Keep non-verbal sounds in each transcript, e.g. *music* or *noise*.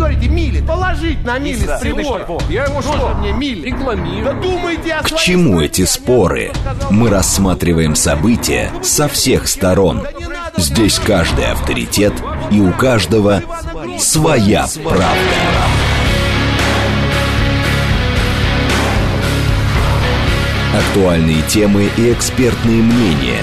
говорите мили. Положить на мили с прибора. Я ему что? мне мили. Рекламирую. Да думайте о К чему эти споры? Мы рассматриваем события со всех сторон. Здесь каждый авторитет и у каждого своя правда. Актуальные темы и экспертные мнения,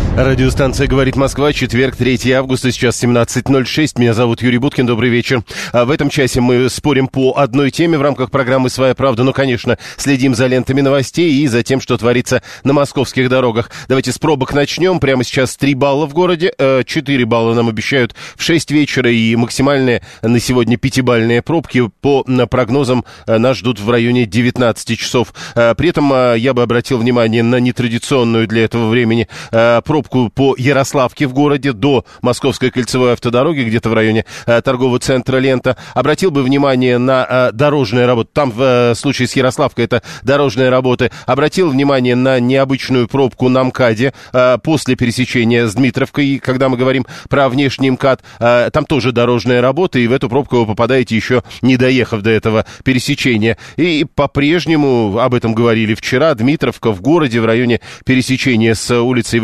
Радиостанция «Говорит Москва», четверг, 3 августа, сейчас 17.06. Меня зовут Юрий Буткин, добрый вечер. А в этом часе мы спорим по одной теме в рамках программы «Своя правда». Ну, конечно, следим за лентами новостей и за тем, что творится на московских дорогах. Давайте с пробок начнем. Прямо сейчас 3 балла в городе, э, 4 балла нам обещают в 6 вечера и максимальные на сегодня 5-бальные пробки по м, прогнозам э, нас ждут в районе 19 часов. Э, При этом э, я бы обратил внимание на нетрадиционную для этого времени э, пробку по Ярославке в городе до Московской кольцевой автодороги, где-то в районе э, торгового центра «Лента». Обратил бы внимание на э, дорожные работы. Там в э, случае с Ярославкой это дорожные работы. Обратил внимание на необычную пробку на МКАДе э, после пересечения с Дмитровкой, когда мы говорим про внешний МКАД. Э, там тоже дорожные работы, и в эту пробку вы попадаете еще не доехав до этого пересечения. И по-прежнему, об этом говорили вчера, Дмитровка в городе в районе пересечения с улицей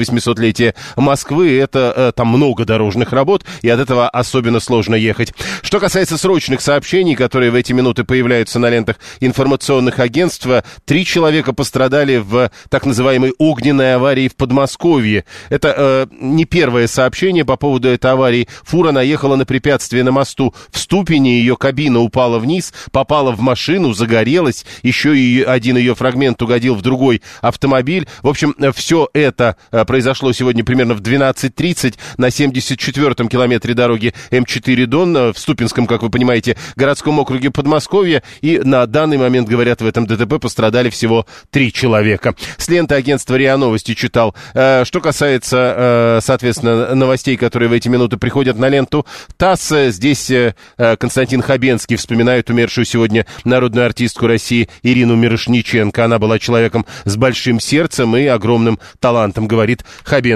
800-летия Москвы, это э, там много дорожных работ, и от этого особенно сложно ехать. Что касается срочных сообщений, которые в эти минуты появляются на лентах информационных агентств, три человека пострадали в так называемой огненной аварии в Подмосковье. Это э, не первое сообщение по поводу этой аварии. Фура наехала на препятствие на мосту в ступени, ее кабина упала вниз, попала в машину, загорелась, еще и один ее фрагмент угодил в другой автомобиль. В общем, все это э, произошло сегодня примерно в 12.30 на 74-м километре дороги М4 Дон э, в Ступинском, как вы понимаете, городском округе Подмосковья. И на данный момент, говорят, в этом ДТП пострадали всего три человека. С ленты агентства РИА Новости читал. Э, Что касается, э, соответственно, новостей, которые в эти минуты приходят на ленту ТАСС, здесь Константин Хабенский вспоминает умершую сегодня народную артистку России Ирину Мирошниченко. Она была человеком с большим сердцем и огромным талантом, говорит Хабенский.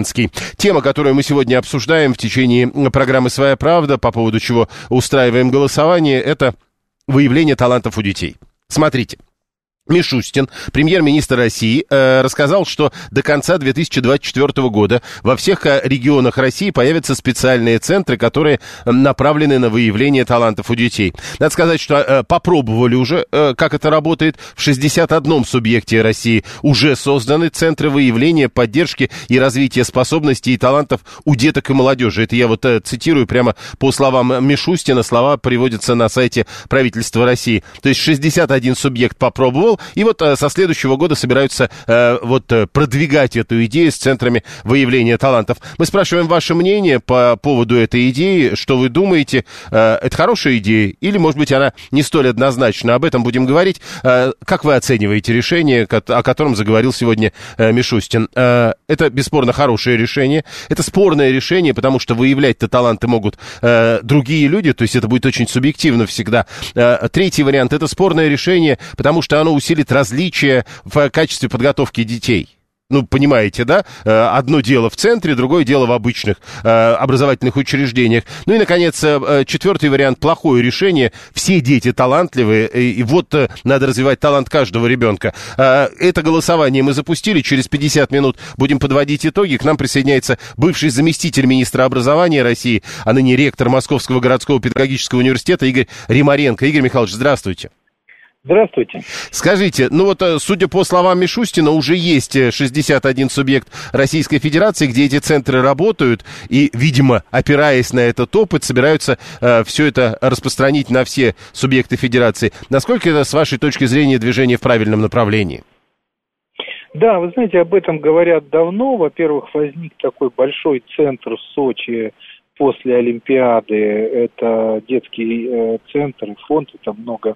Тема, которую мы сегодня обсуждаем в течение программы «Своя правда», по поводу чего устраиваем голосование, это выявление талантов у детей. Смотрите. Мишустин, премьер-министр России, э, рассказал, что до конца 2024 года во всех э, регионах России появятся специальные центры, которые направлены на выявление талантов у детей. Надо сказать, что э, попробовали уже, как это работает. В 61 субъекте России уже созданы центры выявления, поддержки и развития способностей и талантов у деток и молодежи. Это я вот цитирую прямо по словам Мишустина. Слова приводятся на сайте правительства России. То есть 61 субъект попробовал, и вот э, со следующего года собираются э, вот э, продвигать эту идею с центрами выявления талантов. Мы спрашиваем ваше мнение по поводу этой идеи, что вы думаете, это хорошая идея или, может быть, она не столь однозначна. Об этом будем говорить. Как вы оцениваете решение, о котором заговорил сегодня Мишустин? Это бесспорно хорошее решение. Это спорное решение, потому что выявлять-то таланты могут другие люди, то есть это будет очень субъективно всегда. Третий вариант это спорное решение, потому что оно усилит различия в качестве подготовки детей. Ну, понимаете, да? Э, Одно дело в центре, другое дело в обычных э, образовательных учреждениях. Ну и, наконец, э, четвертый вариант – плохое решение. Все дети талантливые, и, вот надо развивать талант каждого ребенка. Это голосование мы запустили. Через 50 минут будем подводить итоги. К нам присоединяется бывший заместитель министра образования России, а ныне ректор Московского городского педагогического университета Игорь Римаренко. Игорь Михайлович, здравствуйте. Здравствуйте. Скажите, ну вот, э, судя по словам Мишустина, уже есть э, 61 субъект Российской Федерации, где эти центры работают, и, видимо, опираясь на этот опыт, собираются э, все это распространить на все субъекты Федерации. Насколько это, с вашей точки зрения, движение в правильном направлении? Да, вы знаете, об этом говорят давно. Во-первых, возник такой большой центр в Сочи после Олимпиады. Это детский э, центр фонд, это много э,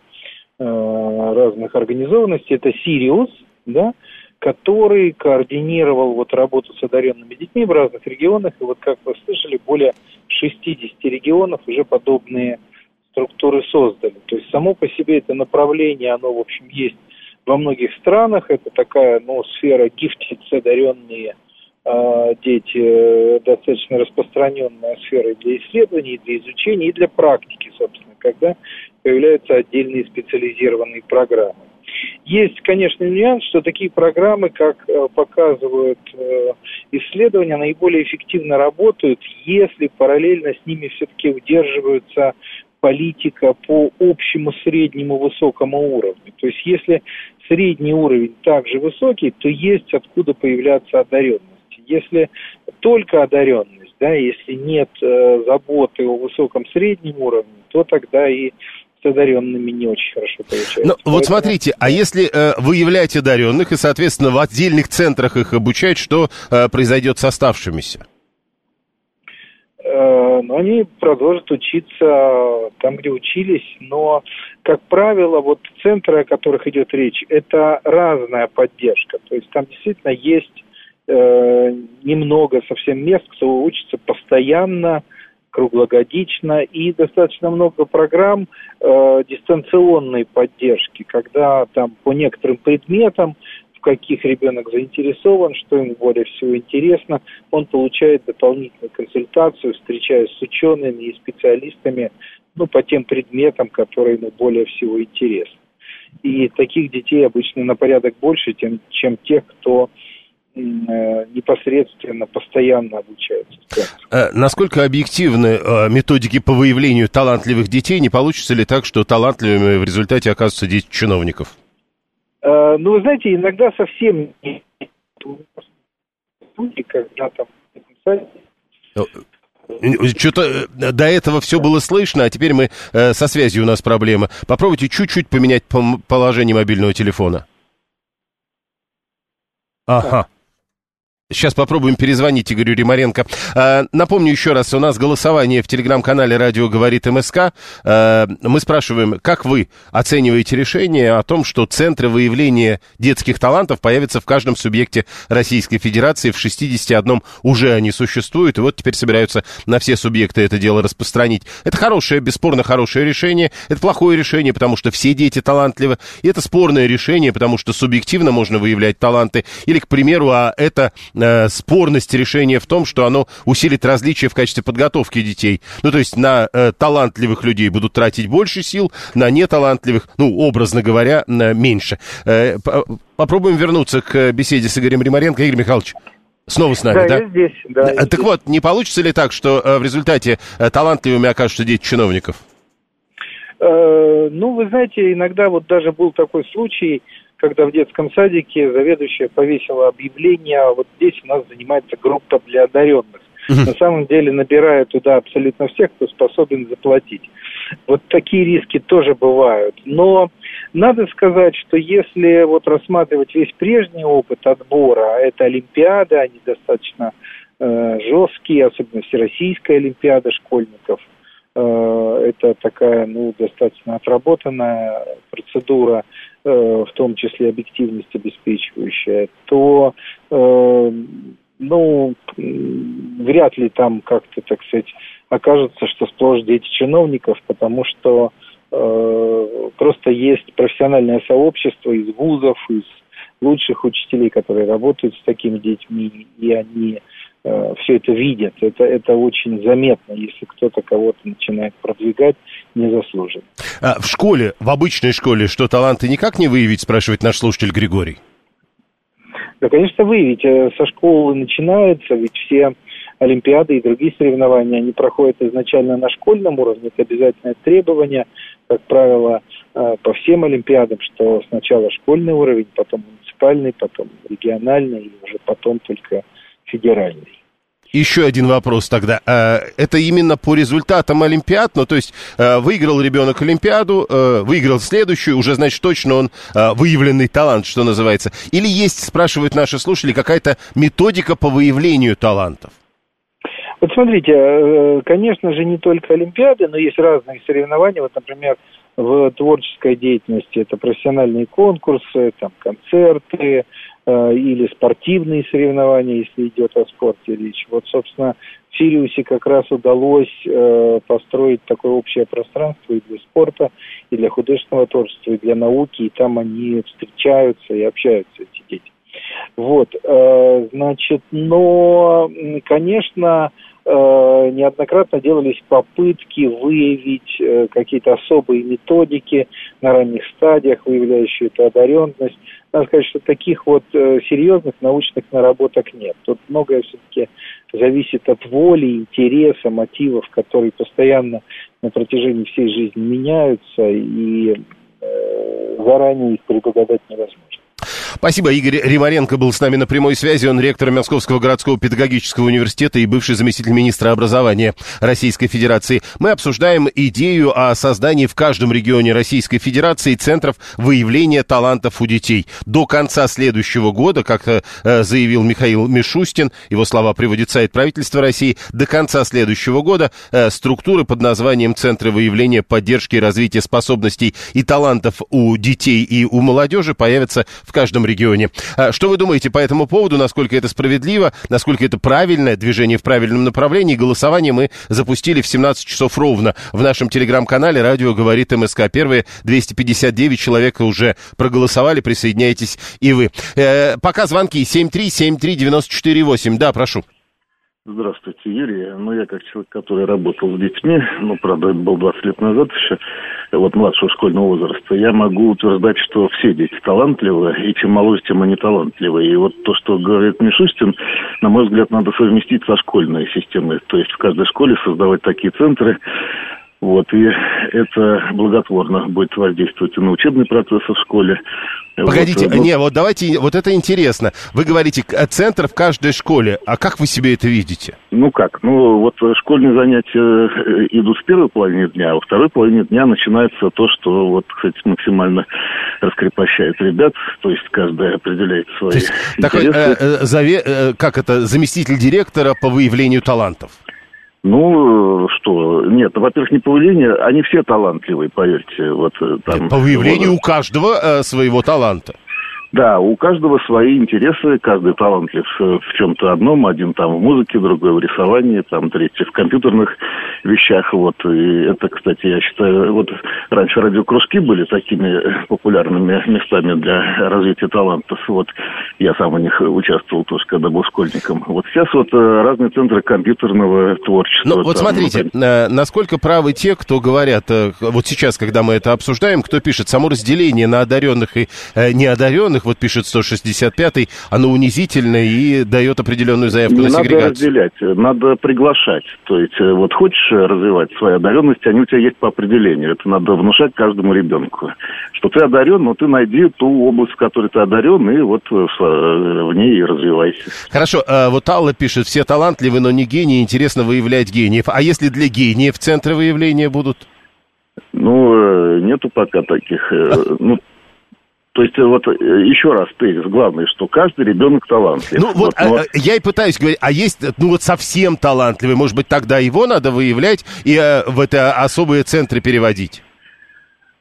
разных организованностей. Это Сириус, да, который координировал вот работу с одаренными детьми в разных регионах. И вот, как вы слышали, более 60 регионов уже подобные структуры создали. То есть само по себе это направление, оно, в общем, есть во многих странах. Это такая, ну, сфера гифтиц, одаренные э, дети, э, достаточно распространенная сфера для исследований, для изучения и для практики, собственно, когда появляются отдельные специализированные программы. Есть, конечно, нюанс, что такие программы, как э, показывают э, исследования, наиболее эффективно работают, если параллельно с ними все-таки удерживаются политика по общему среднему высокому уровню. То есть если средний уровень также высокий, то есть откуда появляться одаренности. Если только одаренность, да, если нет э, заботы о высоком среднем уровне, то тогда и с одаренными не очень хорошо получается. Ну, Поэтому... вот смотрите, а если э, выявлять одаренных и, соответственно, в отдельных центрах их обучать, что э, произойдет с оставшимися? Э, но они продолжат учиться там, где учились, но, как правило, вот центры, о которых идет речь, это разная поддержка. То есть там действительно есть э, немного совсем мест, кто учится постоянно, круглогодично, и достаточно много программ э, дистанционной поддержки, когда там по некоторым предметам каких ребенок заинтересован, что ему более всего интересно, он получает дополнительную консультацию, встречаясь с учеными и специалистами ну, по тем предметам, которые ему более всего интересны. И таких детей обычно на порядок больше, тем, чем тех, кто э, непосредственно, постоянно обучается. Э, насколько объективны э, методики по выявлению талантливых детей? Не получится ли так, что талантливыми в результате оказываются дети чиновников? Э, ну, вы знаете, иногда совсем не когда там что-то э, до этого все было слышно, а теперь мы э, со связью у нас проблемы. Попробуйте чуть-чуть поменять положение мобильного телефона. Ага. Сейчас попробуем перезвонить Игорю Римаренко. А, напомню еще раз, у нас голосование в телеграм-канале «Радио говорит МСК». А, мы спрашиваем, как вы оцениваете решение о том, что центры выявления детских талантов появятся в каждом субъекте Российской Федерации, в 61 уже они существуют, и вот теперь собираются на все субъекты это дело распространить. Это хорошее, бесспорно хорошее решение, это плохое решение, потому что все дети талантливы, и это спорное решение, потому что субъективно можно выявлять таланты, или, к примеру, а это э, спорность решения в том, что оно усилит различия в качестве подготовки детей. Ну, то есть на э, талантливых людей будут тратить больше сил, на неталантливых, ну, образно говоря, на меньше. Э, попробуем вернуться к беседе с Игорем Римаренко. Игорь Михайлович, Снова с нами, да? Да, я здесь, да. Я так здесь. вот, не получится ли так, что э, в результате э, талантливыми окажутся дети чиновников? Э, ну, вы знаете, иногда вот даже был такой случай, когда в детском садике заведующая повесила объявление, а вот здесь у нас занимается группа для одаренных. На самом деле набирая туда абсолютно всех, кто способен заплатить. Вот такие риски тоже бывают. Но надо сказать, что если вот рассматривать весь прежний опыт отбора, а это Олимпиада, они достаточно э, жесткие, особенно Всероссийская Олимпиада школьников, это такая, ну, достаточно отработанная процедура. Э, в том числе объективность обеспечивающая, то, э, ну, вряд ли там как-то, так сказать, окажется, что сплошь дети чиновников, потому что э, просто есть профессиональное сообщество из вузов, из лучших учителей, которые работают с такими детьми, и они Э, все это видят. Это, это очень заметно, если кто-то кого-то начинает продвигать незаслуженно. А в школе, в обычной школе, что таланты никак не выявить, спрашивает наш слушатель Григорий? Да, конечно, выявить. Э, со школы начинается, ведь все Олимпиады и другие соревнования, они проходят изначально на школьном уровне, это обязательное требование, как правило, э, по всем Олимпиадам, что сначала школьный уровень, потом муниципальный, потом региональный, и уже потом только федеральный. Еще один вопрос тогда. А, это именно по результатам Олимпиад? Ну, то есть а, выиграл ребенок Олимпиаду, а, выиграл следующую, уже, значит, точно он выявленный талант, что называется. Или есть, спрашивают наши слушатели, какая-то методика по выявлению талантов? Вот смотрите, э, конечно же, не только Олимпиады, но есть разные соревнования. Вот, например, в творческой деятельности это профессиональные конкурсы, там, концерты, или спортивные соревнования, если идет о спорте речь. Вот, собственно, в Сириусе как раз удалось э, построить такое общее пространство и для спорта, и для художественного творчества, и для науки, и там они встречаются и общаются, эти дети. Вот, э, значит, но, конечно, э, неоднократно делались попытки выявить э, какие-то особые методики на ранних стадиях, выявляющие эту одаренность. Надо сказать, что таких вот э, серьезных научных наработок нет. Тут многое все-таки зависит от воли, интереса, мотивов, которые постоянно на протяжении всей жизни меняются, и э, заранее их предугадать невозможно. Спасибо. Игорь Римаренко был с нами на прямой связи. Он ректор Московского городского педагогического университета и бывший заместитель министра образования Российской Федерации. Мы обсуждаем идею о создании в каждом регионе Российской Федерации центров выявления талантов у детей. До конца следующего года, как э, заявил Михаил Мишустин, его слова приводит сайт правительства России, до конца следующего года э, структуры под названием Центры выявления поддержки и развития способностей и талантов у детей и у молодежи появятся в каждом регионе. А что вы думаете по этому поводу? Насколько это справедливо? Насколько это правильное движение в правильном направлении? Голосование мы запустили в 17 часов ровно в нашем телеграм-канале «Радио говорит МСК». Первые 259 человек уже проголосовали. Присоединяйтесь и вы. Э, пока звонки 7373948. Да, прошу. Здравствуйте, Юрий. Ну, я как человек, который работал с детьми, ну, правда, это был 20 лет назад еще, вот младшего школьного возраста, я могу утверждать, что все дети талантливы, и чем моложе, тем они талантливы. И вот то, что говорит Мишустин, на мой взгляд, надо совместить со школьной системой. То есть в каждой школе создавать такие центры, вот, и это благотворно будет воздействовать и на учебный процесс в школе. Погодите, вот, ну... не, вот давайте, вот это интересно. Вы говорите, центр в каждой школе, а как вы себе это видите? Ну как, ну вот школьные занятия э, идут в первой половине дня, а во второй половине дня начинается то, что вот, кстати, максимально раскрепощает ребят, то есть каждый определяет свои то есть, интересы. Такой, э, э, заве, э, как это, заместитель директора по выявлению талантов? Ну, что, нет, во-первых, не по выявлению, они все талантливые, поверьте. Вот, э, там, по выявлению вот. у каждого э, своего таланта. Да, у каждого свои интересы, каждый талантлив в чем-то одном, один там в музыке, другой в рисовании, там третий в компьютерных вещах, вот, и это, кстати, я считаю, вот раньше радиокружки были такими популярными местами для развития талантов, вот, я сам в них участвовал тоже, когда был школьником, вот сейчас вот э, разные центры компьютерного творчества. Ну, вот там, смотрите, например... насколько правы те, кто говорят, э, вот сейчас, когда мы это обсуждаем, кто пишет, само разделение на одаренных и э, неодаренных, вот пишет 165-й, оно унизительно и дает определенную заявку Не на сегрегацию. надо разделять, надо приглашать. То есть, э, вот хочешь развивать свои одаренности, они у тебя есть по определению. Это надо внушать каждому ребенку. Что ты одарен, но ты найди ту область, в которой ты одарен, и вот э, в ней и развивайся. Хорошо, а вот Алла пишет, все талантливы, но не гении, интересно выявлять гениев. А если для гениев центры выявления будут? Ну, э, нету пока таких. *laughs* Ну, то есть, вот э, еще раз тезис главный, что каждый ребенок талантлив. Ну вот, вот но... а, я и пытаюсь говорить, а есть, ну вот совсем талантливый, может быть, тогда его надо выявлять и в это особые центры переводить?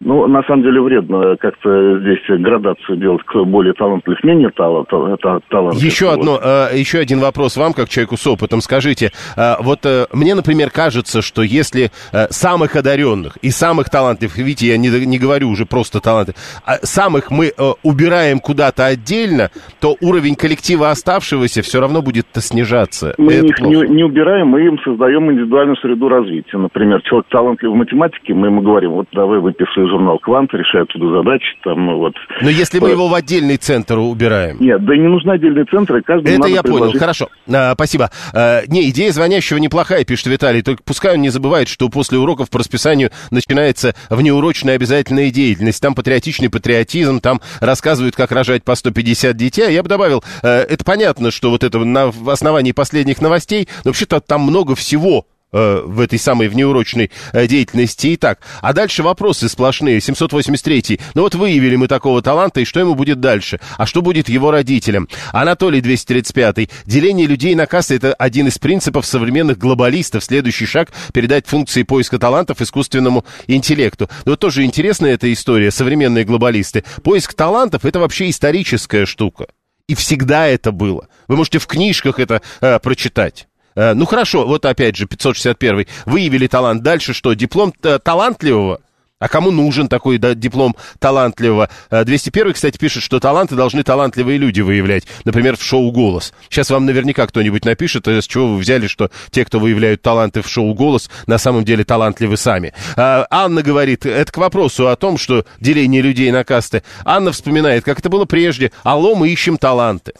Ну, на самом деле вредно как-то здесь градацию делать к более талантливых, менее талантливых. Талант, еще, одно, э, еще один вопрос вам, как человеку с опытом. Скажите, э, вот э, мне, например, кажется, что если самых одаренных и самых талантливых, видите, я не, не говорю уже просто таланты, а самых мы убираем куда-то отдельно, то уровень коллектива оставшегося все равно будет снижаться. Мы их не, не убираем, мы им создаем индивидуальную среду развития. Например, человек талантливый в математике, мы ему говорим, вот давай выписывай журнал «Квант», решает туда задачи, там вот. Но если мы его в отдельный центр убираем? Нет, да и не нужны отдельные центры, каждый Это я предложить... понял, хорошо, а, спасибо. А, не, идея звонящего неплохая, пишет Виталий, только пускай он не забывает, что после уроков по расписанию начинается внеурочная обязательная деятельность, там патриотичный патриотизм, там рассказывают, как рожать по 150 детей, а я бы добавил, э, это понятно, что вот это на основании последних новостей, но вообще-то там много всего Э, в этой самой внеурочной э, деятельности. Итак, а дальше вопросы сплошные. 783. Ну вот выявили мы такого таланта, и что ему будет дальше? А что будет его родителям? Анатолий 235. Деление людей на кассы – это один из принципов современных глобалистов. Следующий шаг – передать функции поиска талантов искусственному интеллекту. Но вот тоже интересная эта история, современные глобалисты. Поиск талантов – это вообще историческая штука. И всегда это было. Вы можете в книжках это э, прочитать. Э, ну хорошо, вот опять же 561 выявили талант. Дальше что? Диплом э, талантливого а кому нужен такой да, диплом талантливого? 201, э, кстати, пишет, что таланты должны талантливые люди выявлять. Например, в шоу «Голос». Сейчас вам наверняка кто-нибудь напишет, с чего вы взяли, что те, кто выявляют таланты в шоу «Голос», на самом деле талантливы сами. А, Анна говорит, это к вопросу о том, что деление людей на касты. Анна вспоминает, как это было прежде. Алло, мы ищем таланты.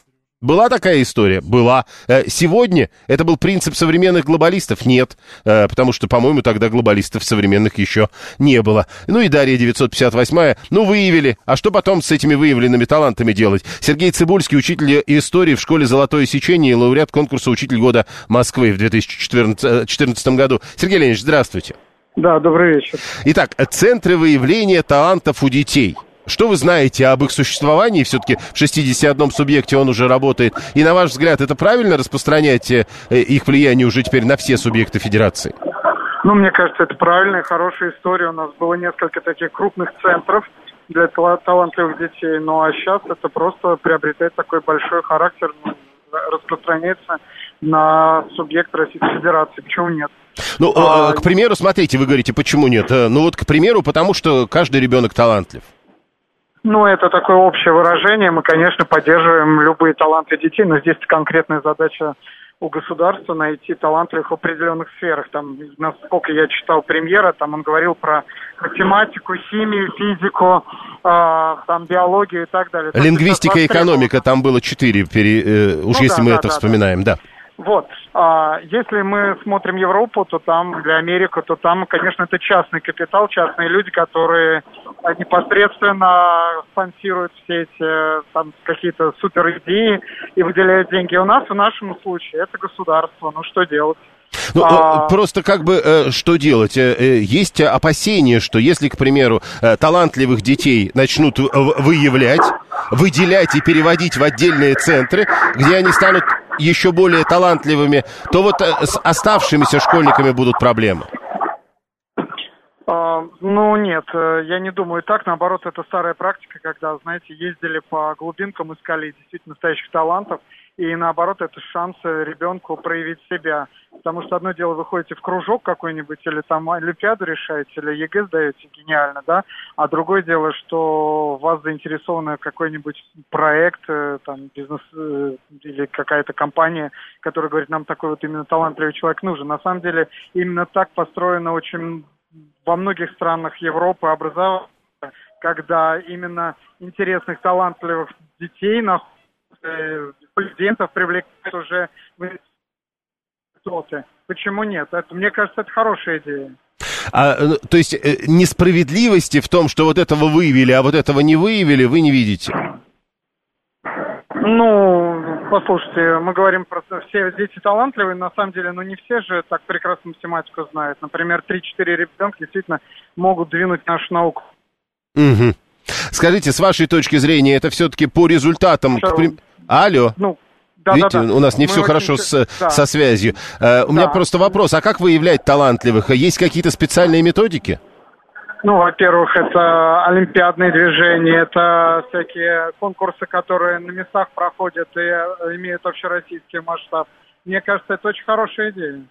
Была такая история? Была. Э, сегодня это был принцип современных глобалистов? Нет. Э, потому что, по-моему, тогда глобалистов современных еще не было. Ну и Дарья 958 ну выявили. А что потом с этими выявленными талантами делать? Сергей Цибульский, учитель истории в школе «Золотое сечение» и лауреат конкурса «Учитель года Москвы» в 2014 э, году. Сергей Леонидович, здравствуйте. Да, добрый вечер. Итак, центры выявления талантов у детей – что вы знаете об их существовании? Все-таки в 61 субъекте он уже работает. И на ваш взгляд, это правильно распространять э, их влияние уже теперь на все субъекты федерации? Ну, мне кажется, это правильная, хорошая история. У нас было несколько таких крупных центров для талантливых детей. Ну, а сейчас это просто приобретает такой большой характер, ну, распространяется на субъект Российской Федерации. Почему нет? Ну, а, к примеру, смотрите, вы говорите, почему нет? Э, ну вот, к примеру, потому что каждый ребенок талантлив. Ну, это такое общее выражение. Мы, конечно, поддерживаем любые таланты детей, но здесь конкретная задача у государства найти талантливых в определенных сферах. Там, насколько я читал премьера, там он говорил про математику, химию, физику, э, там биологию и так далее. Лингвистика и экономика, там было четыре, пере, э, уж ну, если да, мы да, это да, вспоминаем, да. да. Вот. А, если мы смотрим Европу, то там, для Америки, то там, конечно, это частный капитал, частные люди, которые непосредственно спонсируют все эти там какие-то супер идеи и выделяют деньги. У нас, в нашем случае, это государство. Ну, что делать? Ну, а... просто как бы э, что делать? Э, э, есть опасения, что если, к примеру, талантливых детей начнут выявлять, выделять и переводить в отдельные центры, где они станут еще более талантливыми, то вот с оставшимися школьниками будут проблемы. А, ну нет, я не думаю так. Наоборот, это старая практика, когда, знаете, ездили по глубинкам, искали действительно настоящих талантов – и наоборот это шанс ребенку проявить себя. Потому что одно дело, вы ходите в кружок какой-нибудь, или там Олимпиаду решаете, или ЕГЭ сдаете, гениально, да, а другое дело, что в вас заинтересован какой-нибудь проект, э, там, бизнес э, или какая-то компания, которая говорит, нам такой вот именно талантливый человек нужен. На самом деле именно так построено очень во многих странах Европы образование, когда именно интересных, талантливых детей находят студентов привлекают уже в Почему нет? Это, мне кажется, это хорошая идея. А, ну, то есть э, несправедливости в том, что вот этого выявили, а вот этого не выявили, вы не видите? Ну, послушайте, мы говорим про все дети талантливые, на самом деле, ну не все же так прекрасно математику знают. Например, 3-4 ребенка действительно могут двинуть нашу науку. Угу. Скажите, с вашей точки зрения, это все-таки по результатам... К, Алло. Ну, да, Видите, да, да. у нас не Мы все хорошо с, да. со связью. Uh, у да. меня просто вопрос, а как выявлять талантливых? Есть какие-то специальные методики? Ну, во-первых, это олимпиадные движения, это всякие конкурсы, которые на местах проходят и э, имеют общероссийский масштаб. Мне кажется, это очень хорошая идея.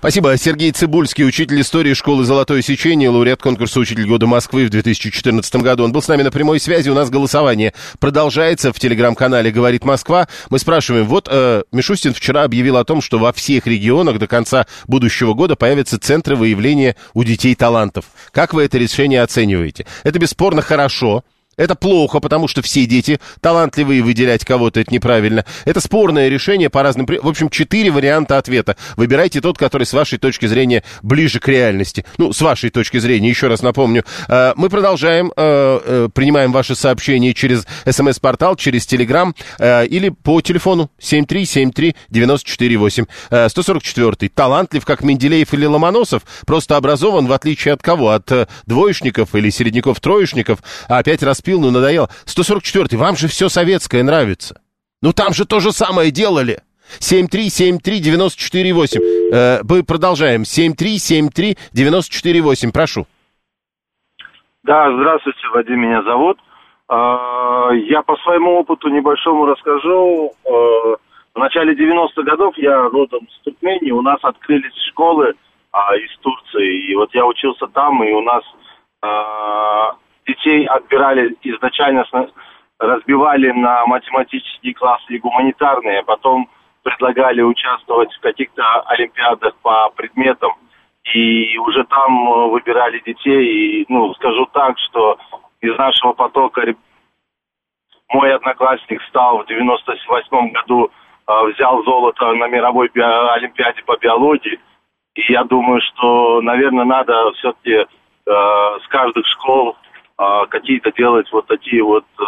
Спасибо. Сергей Цибульский, учитель истории школы «Золотое сечение», лауреат конкурса «Учитель года Москвы» в 2014 году. Он был с нами на прямой связи. У нас голосование продолжается в телеграм-канале «Говорит Москва». Мы спрашиваем, вот э, Мишустин вчера объявил о том, что во всех регионах до конца будущего года появятся центры выявления у детей талантов. Как вы это решение оцениваете? Это бесспорно хорошо. Это плохо, потому что все дети талантливые, выделять кого-то это неправильно. Это спорное решение по разным... В общем, четыре варианта ответа. Выбирайте тот, который с вашей точки зрения ближе к реальности. Ну, с вашей точки зрения, еще раз напомню. Э, мы продолжаем, э, э, принимаем ваши сообщения через смс-портал, через телеграм или по телефону 7373948. 144. Талантлив, как Менделеев или Ломоносов, просто образован, в отличие от кого? От двоечников или середняков-троечников, а опять раз распил, ну надоело. 144-й, вам же все советское нравится. Ну там же то же самое делали. 7373948. Э, мы продолжаем. 7373948. Прошу. Да, здравствуйте, Вадим меня зовут. А, я по своему опыту небольшому расскажу. А, в начале 90-х годов я родом с Туркмении, у нас открылись школы а, из Турции, и вот я учился там, и у нас а, детей отбирали изначально, разбивали на математические классы и гуманитарные, потом предлагали участвовать в каких-то олимпиадах по предметам, и уже там выбирали детей, и, ну, скажу так, что из нашего потока мой одноклассник стал в 98 году, э, взял золото на мировой био- олимпиаде по биологии. И я думаю, что, наверное, надо все-таки э, с каждых школ э, какие-то делать вот такие вот э,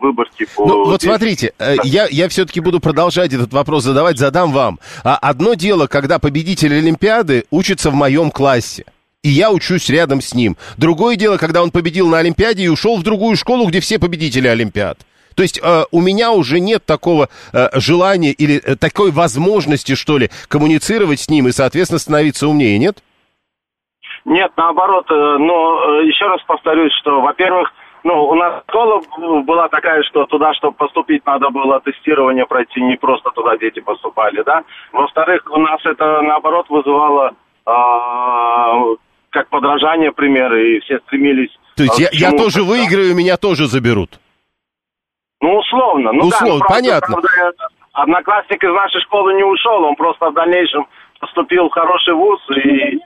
выборки по... Ну, вот смотрите, э, я, я все-таки буду продолжать этот вопрос задавать, задам вам. А одно дело, когда победитель Олимпиады учится в моем классе и я учусь рядом с ним. Другое дело, когда он победил на Олимпиаде и ушел в другую школу, где все победители Олимпиад. То есть э, у меня уже нет такого э, желания или э, такой возможности, что ли, коммуницировать с ним и, соответственно, становиться умнее, нет? Нет, наоборот, э, но э, еще раз повторюсь, что, во-первых, ну, у нас школа была такая, что туда, чтобы поступить, надо было тестирование пройти, не просто туда дети поступали, да. Во-вторых, у нас это, наоборот, вызывало э, как подражание примеры, и все стремились... То есть я, я тоже выиграю, меня тоже заберут? Ну, условно. Ну, условно, да, правда, понятно. Правда, одноклассник из нашей школы не ушел, он просто в дальнейшем поступил в хороший вуз и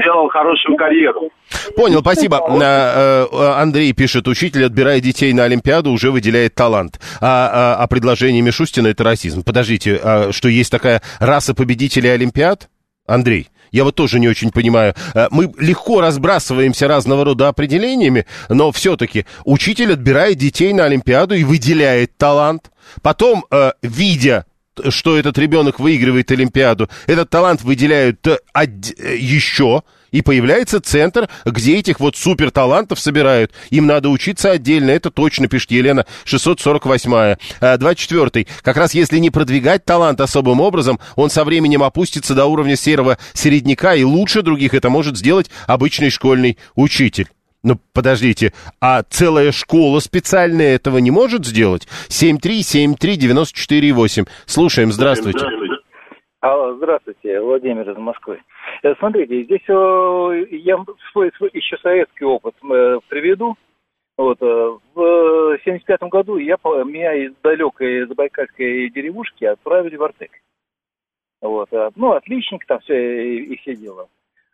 сделал хорошую карьеру. Понял, спасибо. А, а, Андрей пишет, учитель, отбирая детей на Олимпиаду, уже выделяет талант. А, а, а предложение Мишустина это расизм. Подождите, а что есть такая раса победителей Олимпиад? Андрей, я вот тоже не очень понимаю. Э, мы легко разбрасываемся разного рода определениями, но все-таки учитель отбирает детей на Олимпиаду и выделяет талант. Потом, э, видя что этот ребенок выигрывает Олимпиаду, этот талант выделяют э, еще, и появляется центр, где этих вот супер талантов собирают. Им надо учиться отдельно, это точно, пишет Елена 648. 24. А, как раз если не продвигать талант особым образом, он со временем опустится до уровня серого середняка, и лучше других это может сделать обычный школьный учитель. Ну, подождите, а целая школа специальная этого не может сделать? 7373948. Слушаем, здравствуйте. Алло, здравствуйте, Владимир из Москвы. Э, смотрите, здесь э, я свой, свой еще советский опыт э, приведу. Вот, в 75 году я, меня из далекой забайкальской деревушки отправили в Артек. Вот, ну, отличник, там все и, и все дела.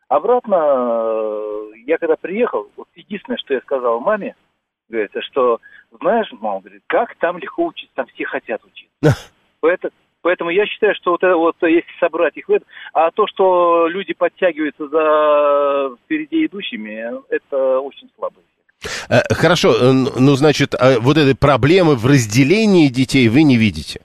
Обратно, я когда приехал, вот единственное, что я сказал маме, говорится, что, знаешь, мама говорит, как там легко учиться, там все хотят учиться. *laughs* Поэтому, Поэтому я считаю, что вот, это вот если собрать их в это, а то, что люди подтягиваются за впереди идущими, это очень слабый э, Хорошо, э, ну, значит, а вот этой проблемы в разделении детей вы не видите?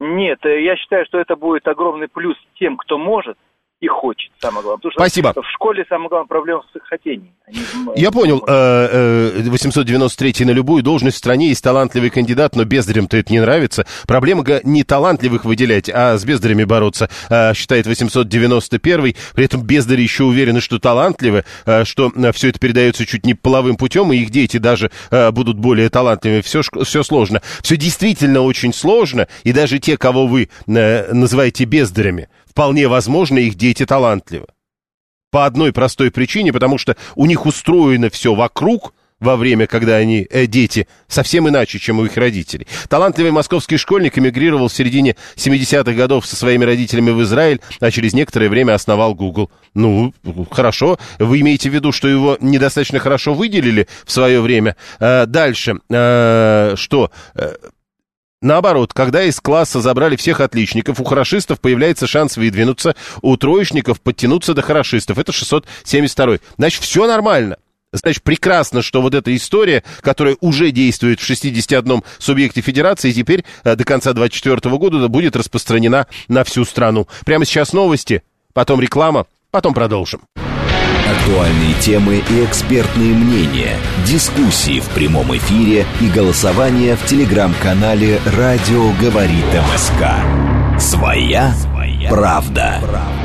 Нет, э, я считаю, что это будет огромный плюс тем, кто может, и хочет, самое главное. Потому Спасибо. в школе самое главное проблема с хотением. Они, Я понял. 893 э, э, на любую должность в стране есть талантливый кандидат, но бездарям-то это не нравится. Проблема не талантливых выделять, а с бездарями бороться, э, считает 891. При этом бездари еще уверены, что талантливы, что все это передается чуть не половым путем, и их дети даже будут более талантливыми. Все, все сложно. Все действительно очень сложно, и даже те, кого вы называете бездарями, вполне возможно, их дети талантливы. По одной простой причине, потому что у них устроено все вокруг во время, когда они э, дети, совсем иначе, чем у их родителей. Талантливый московский школьник эмигрировал в середине 70-х годов со своими родителями в Израиль, а через некоторое время основал Google. Ну, хорошо. Вы имеете в виду, что его недостаточно хорошо выделили в свое время? Э, дальше. Э, что? Э, Наоборот, когда из класса забрали всех отличников, у хорошистов появляется шанс выдвинуться, у троечников подтянуться до хорошистов. Это 672. Значит, все нормально. Значит, прекрасно, что вот эта история, которая уже действует в 61 субъекте федерации, теперь э, до конца 2024 года будет распространена на всю страну. Прямо сейчас новости, потом реклама, потом продолжим. Актуальные темы и экспертные мнения, дискуссии в прямом эфире и голосование в телеграм-канале «Радио говорит МСК». Своя, Своя правда. правда.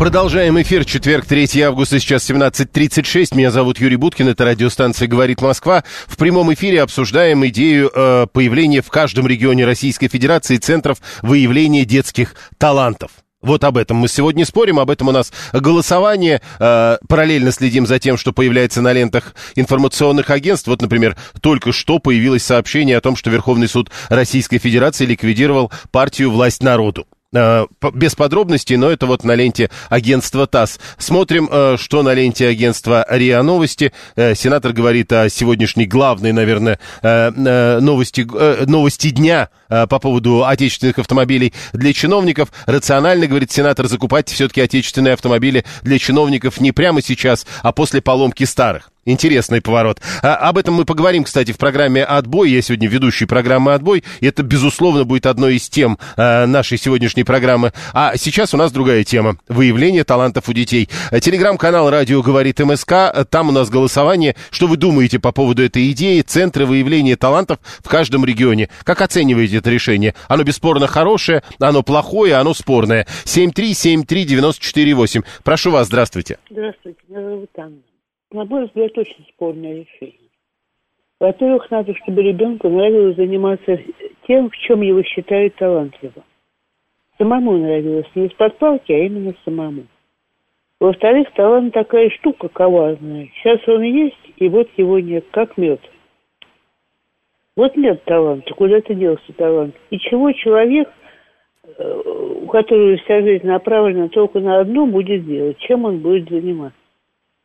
Продолжаем эфир. Четверг, 3 августа, сейчас 17.36. Меня зовут Юрий Буткин, это радиостанция «Говорит Москва». В прямом эфире обсуждаем идею э, появления в каждом регионе Российской Федерации центров выявления детских талантов. Вот об этом мы сегодня спорим, об этом у нас голосование. Э, параллельно следим за тем, что появляется на лентах информационных агентств. Вот, например, только что появилось сообщение о том, что Верховный суд Российской Федерации ликвидировал партию «Власть народу». Э, без подробностей, но это вот на ленте агентства ТАСС. Смотрим, э, что на ленте агентства РИА Новости. Сенатор говорит о сегодняшней главной, наверное, новости, новости дня по поводу отечественных автомобилей для чиновников. Рационально, говорит сенатор, закупать все-таки отечественные автомобили для чиновников не прямо сейчас, а после поломки старых. Интересный поворот. А, об этом мы поговорим, кстати, в программе «Отбой». Я сегодня ведущий программы «Отбой». И это, безусловно, будет одной из тем а, нашей сегодняшней программы. А сейчас у нас другая тема. Выявление талантов у детей. Телеграм-канал «Радио говорит МСК». Там у нас голосование. Что вы думаете по поводу этой идеи? Центры выявления талантов в каждом регионе. Как оцениваете это решение? Оно бесспорно хорошее, оно плохое, оно спорное. 7373948. Прошу вас, здравствуйте. Здравствуйте, меня зовут Анна на мой взгляд, очень спорное решение. Во-первых, надо, чтобы ребенку нравилось заниматься тем, в чем его считают талантливым. Самому нравилось не из-под палки, а именно самому. Во-вторых, талант такая штука коварная. Сейчас он есть, и вот его нет, как мед. Вот нет таланта, куда ты делся талант. И чего человек, э, у которого вся жизнь направлена только на одно, будет делать? Чем он будет заниматься?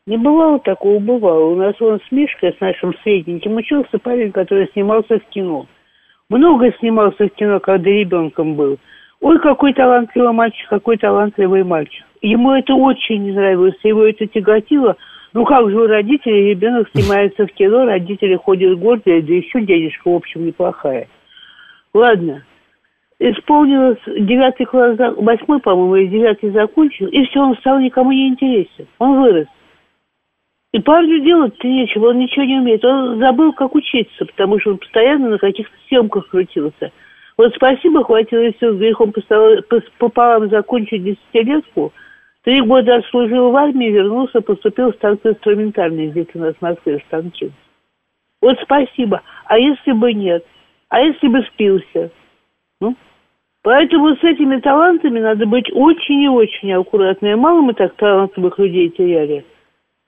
Не бывало такого, бывало. У нас он с Мишкой, с нашим средненьким, учился парень, который снимался в кино. Много снимался в кино, когда ребенком был. Ой, какой талантливый мальчик, какой талантливый мальчик. Ему это очень не нравилось, его это тяготило. Ну как же у родителей ребенок снимается в кино, родители ходят гордые, да еще денежка, в общем, неплохая. Ладно, исполнилось девятый класс, восьмой, по-моему, и девятый закончил, и все, он стал никому не интересен. Он вырос. И парню делать-то нечего, он ничего не умеет. Он забыл, как учиться, потому что он постоянно на каких-то съемках крутился. Вот спасибо, хватило и все, с грехом пополам закончить десятилетку. Три года отслужил в армии, вернулся, поступил в станцию инструментальный, здесь у нас в Москве, в станке. Вот спасибо. А если бы нет? А если бы спился? Ну? Поэтому с этими талантами надо быть очень и очень аккуратными. Мало мы так талантливых людей теряли.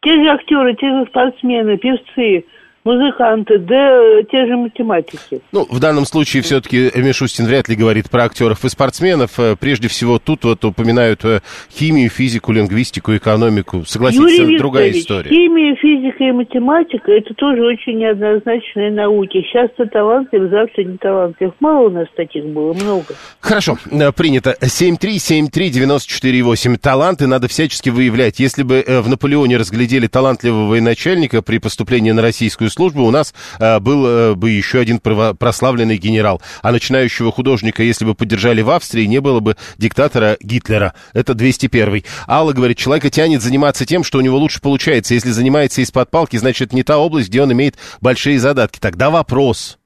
Те же актеры, те же спортсмены, певцы, музыканты, да те же математики. Ну, в данном случае все-таки Мишустин вряд ли говорит про актеров и спортсменов. Э, прежде всего, тут вот упоминают э, химию, физику, лингвистику, экономику. Согласитесь, Юрий это другая история. химия, физика и математика – это тоже очень неоднозначные науки. Сейчас ты талантлив, завтра не талантлив. Мало у нас таких было, много. Хорошо, э, принято. 7373948. Таланты надо всячески выявлять. Если бы в Наполеоне разглядели талантливого военачальника при поступлении на российскую службы у нас э, был э, бы еще один прославленный генерал. А начинающего художника, если бы поддержали в Австрии, не было бы диктатора Гитлера. Это 201. Алла говорит, человека тянет заниматься тем, что у него лучше получается. Если занимается из-под палки, значит, не та область, где он имеет большие задатки. Тогда вопрос.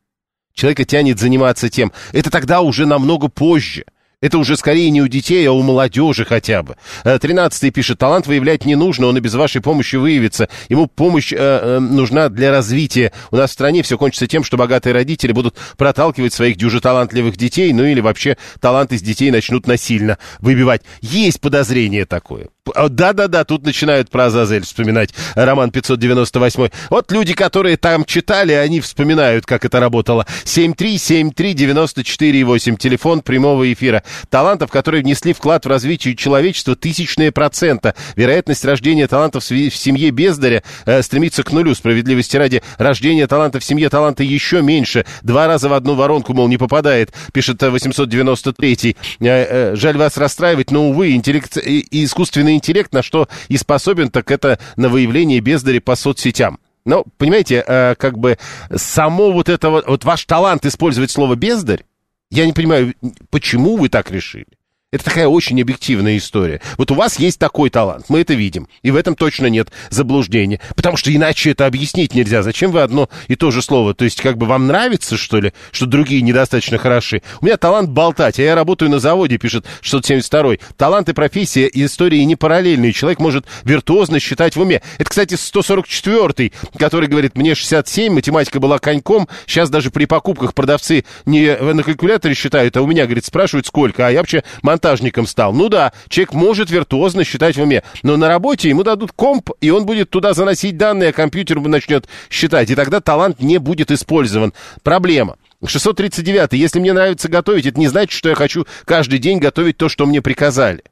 Человека тянет заниматься тем. Это тогда уже намного позже. Это уже скорее не у детей, а у молодежи хотя бы. Э, тринадцатый пишет, талант выявлять не нужно, он и без вашей помощи выявится. Ему помощь э, э, нужна для развития. У нас в стране все кончится тем, что богатые родители будут проталкивать своих дюже талантливых детей, ну или вообще талант из детей начнут насильно выбивать. Есть подозрение такое. Да-да-да, тут начинают про Азазель вспоминать. Роман 598. Вот люди, которые там читали, они вспоминают, как это работало. 7373948, телефон прямого эфира. Талантов, которые внесли вклад в развитие человечества, тысячные процента. Вероятность рождения талантов в семье бездаря э, стремится к нулю. Справедливости ради, рождение таланта в семье таланта еще меньше. Два раза в одну воронку, мол, не попадает, пишет 893. Э, э, жаль вас расстраивать, но, увы, интеллект, искусственный искусственный интеллект на что и способен, так это на выявление бездаря по соцсетям. Но, понимаете, э, как бы само вот это вот, вот ваш талант использовать слово «бездарь», я не понимаю, почему вы так решили. Это такая очень объективная история. Вот у вас есть такой талант, мы это видим. И в этом точно нет заблуждения. Потому что иначе это объяснить нельзя. Зачем вы одно и то же слово? То есть, как бы вам нравится, что ли, что другие недостаточно хороши? У меня талант болтать, а я работаю на заводе, пишет 672-й. Талант и профессия истории не параллельные. Человек может виртуозно считать в уме. Это, кстати, 144-й, который говорит, мне 67, математика была коньком. Сейчас даже при покупках продавцы не на калькуляторе считают, а у меня, говорит, спрашивают, сколько. А я вообще монтажником стал. Ну да, человек может виртуозно считать в уме, но на работе ему дадут комп, и он будет туда заносить данные, а компьютер начнет считать, и тогда талант не будет использован. Проблема. 639. Если мне нравится готовить, это не значит, что я хочу каждый день готовить то, что мне приказали.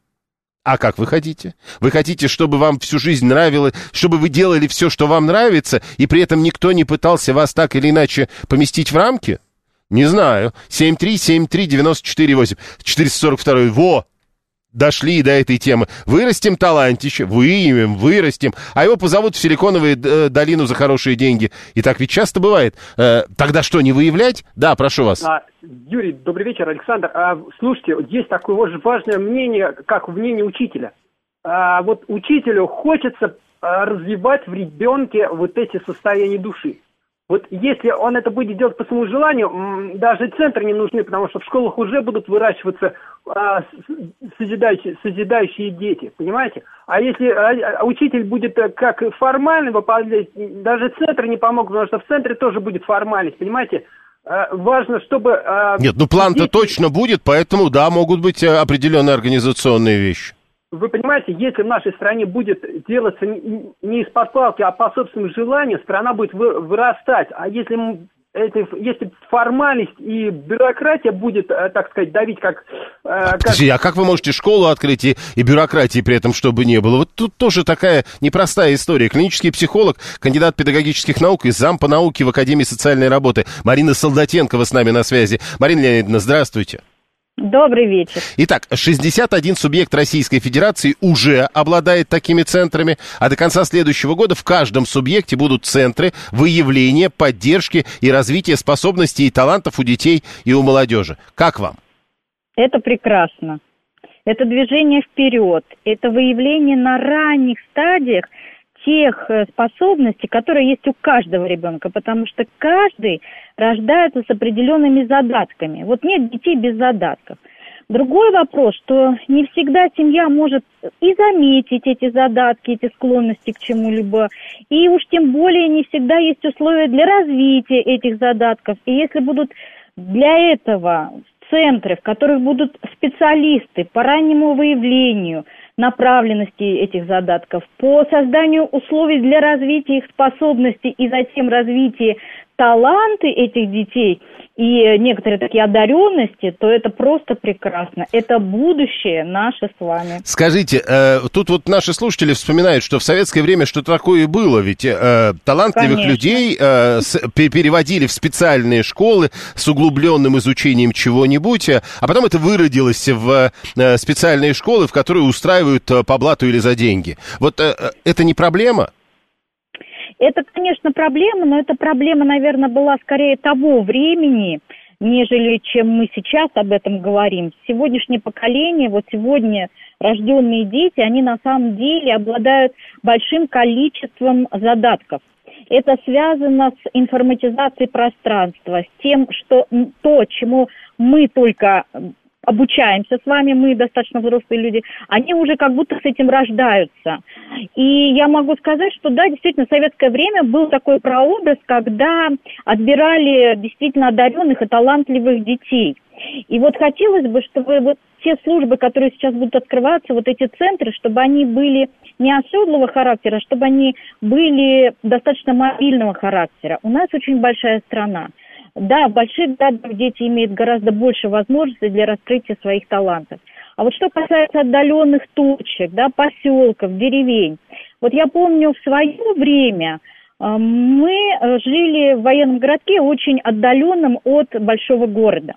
А как вы хотите? Вы хотите, чтобы вам всю жизнь нравилось, чтобы вы делали все, что вам нравится, и при этом никто не пытался вас так или иначе поместить в рамки? Не знаю. 7373948. 442. Во! Дошли до этой темы. Вырастим талантище, выимем, вырастим, а его позовут в Силиконовую э, долину за хорошие деньги. И так ведь часто бывает. Э, тогда что, не выявлять? Да, прошу вас. А, Юрий, добрый вечер, Александр. А, слушайте, есть такое важное мнение, как мнение учителя. А, вот учителю хочется а, развивать в ребенке вот эти состояния души. Вот если он это будет делать по своему желанию, даже центры не нужны, потому что в школах уже будут выращиваться а, созидающие, созидающие дети, понимаете? А если а, а учитель будет э, как формально выполнять, даже центры не помогут, потому что в центре тоже будет формальность, понимаете? А, важно, чтобы... А, Нет, ну план-то дети... точно будет, поэтому, да, могут быть э, определенные организационные вещи вы понимаете, если в нашей стране будет делаться не из-под палки, а по собственному желанию, страна будет вырастать. А если это, если формальность и бюрократия будет, э, так сказать, давить как... Э, как... А как вы можете школу открыть и, и бюрократии при этом, чтобы не было? Вот тут тоже такая непростая история. Клинический психолог, кандидат педагогических наук и зам по науке в Академии социальной работы Марина Солдатенкова с нами на связи. Марина Леонидовна, здравствуйте. Добрый вечер. Итак, 61 субъект Российской Федерации уже обладает такими центрами, а до конца следующего года в каждом субъекте будут центры выявления, поддержки и развития способностей и талантов у детей и у молодежи. Как вам? Это прекрасно. Это движение вперед, это выявление на ранних стадиях тех э, способностей, которые есть у каждого ребенка, потому что каждый рождается с определенными задатками. Вот нет детей без задатков. Другой вопрос, что не всегда семья может и заметить эти задатки, эти склонности к чему-либо, и уж тем более не всегда есть условия для развития этих задатков. И если будут для этого центры, в которых будут специалисты по раннему выявлению – направленности этих задатков, по созданию условий для развития их способностей и затем развития таланты этих детей и некоторые такие одаренности, то это просто прекрасно. Это будущее наше с вами. Скажите, э, тут вот наши слушатели вспоминают, что в советское время что-то такое было, ведь э, талантливых Конечно. людей э, с, переводили в специальные школы с углубленным изучением чего-нибудь, а потом это выродилось в э, специальные школы, в которые устраивают э, по блату или за деньги. Вот э, э это не проблема? Это, конечно, проблема, но эта проблема, наверное, была скорее того времени, нежели чем мы сейчас об этом говорим. Сегодняшнее поколение, вот сегодня рожденные дети, они на самом деле обладают большим количеством задатков. Это связано с информатизацией пространства, с тем, что то, чему мы только обучаемся с вами, мы достаточно взрослые люди, они уже как будто с этим рождаются. И я могу сказать, что да, действительно, в советское время был такой прообраз, когда отбирали действительно одаренных и талантливых детей. И вот хотелось бы, чтобы вот те службы, которые сейчас будут открываться, вот эти центры, чтобы они были не оседлого характера, а чтобы они были достаточно мобильного характера. У нас очень большая страна. Да, в больших городах дети имеют гораздо больше возможностей для раскрытия своих талантов. А вот что касается отдаленных точек, да, поселков, деревень, вот я помню в свое время э, мы жили в военном городке, очень отдаленном от большого города.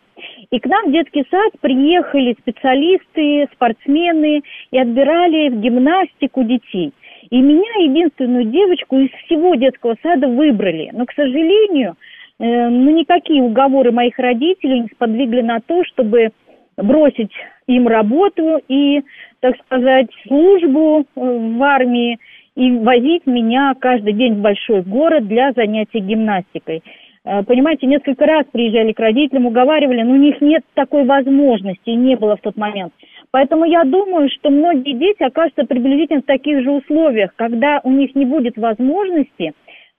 И к нам в детский сад приехали специалисты, спортсмены и отбирали в гимнастику детей. И меня, единственную девочку из всего детского сада, выбрали. Но, к сожалению, Э, ну, никакие уговоры моих родителей не сподвигли на то, чтобы бросить им работу и, так сказать, службу э, в армии и возить меня каждый день в большой город для занятий гимнастикой. Э, понимаете, несколько раз приезжали к родителям, уговаривали, но у них нет такой возможности, не было в тот момент. Поэтому я думаю, что многие дети окажутся приблизительно в таких же условиях, когда у них не будет возможности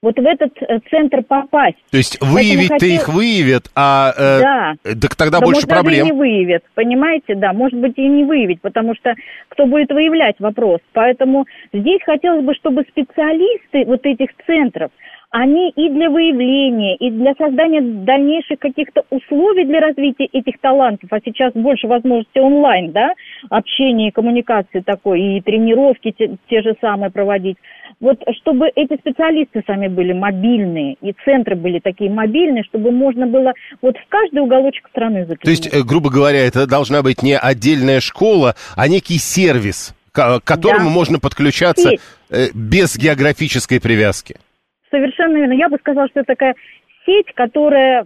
вот в этот э, центр попасть. То есть выявить-то хотел... их выявят, а э, да. так тогда да, больше может, проблем. Даже и не выявят, понимаете, да, может быть и не выявить, потому что кто будет выявлять вопрос. Поэтому здесь хотелось бы, чтобы специалисты вот этих центров, они и для выявления, и для создания дальнейших каких-то условий для развития этих талантов, а сейчас больше возможностей онлайн, да, общения и коммуникации такой, и тренировки те, те же самые проводить. Вот чтобы эти специалисты сами были мобильные, и центры были такие мобильные, чтобы можно было вот в каждый уголочек страны заглянуть. То есть, э, грубо говоря, это должна быть не отдельная школа, а некий сервис, к которому да. можно подключаться Сеть. Э, без географической привязки. Совершенно верно. Я бы сказала, что это такая сеть, которая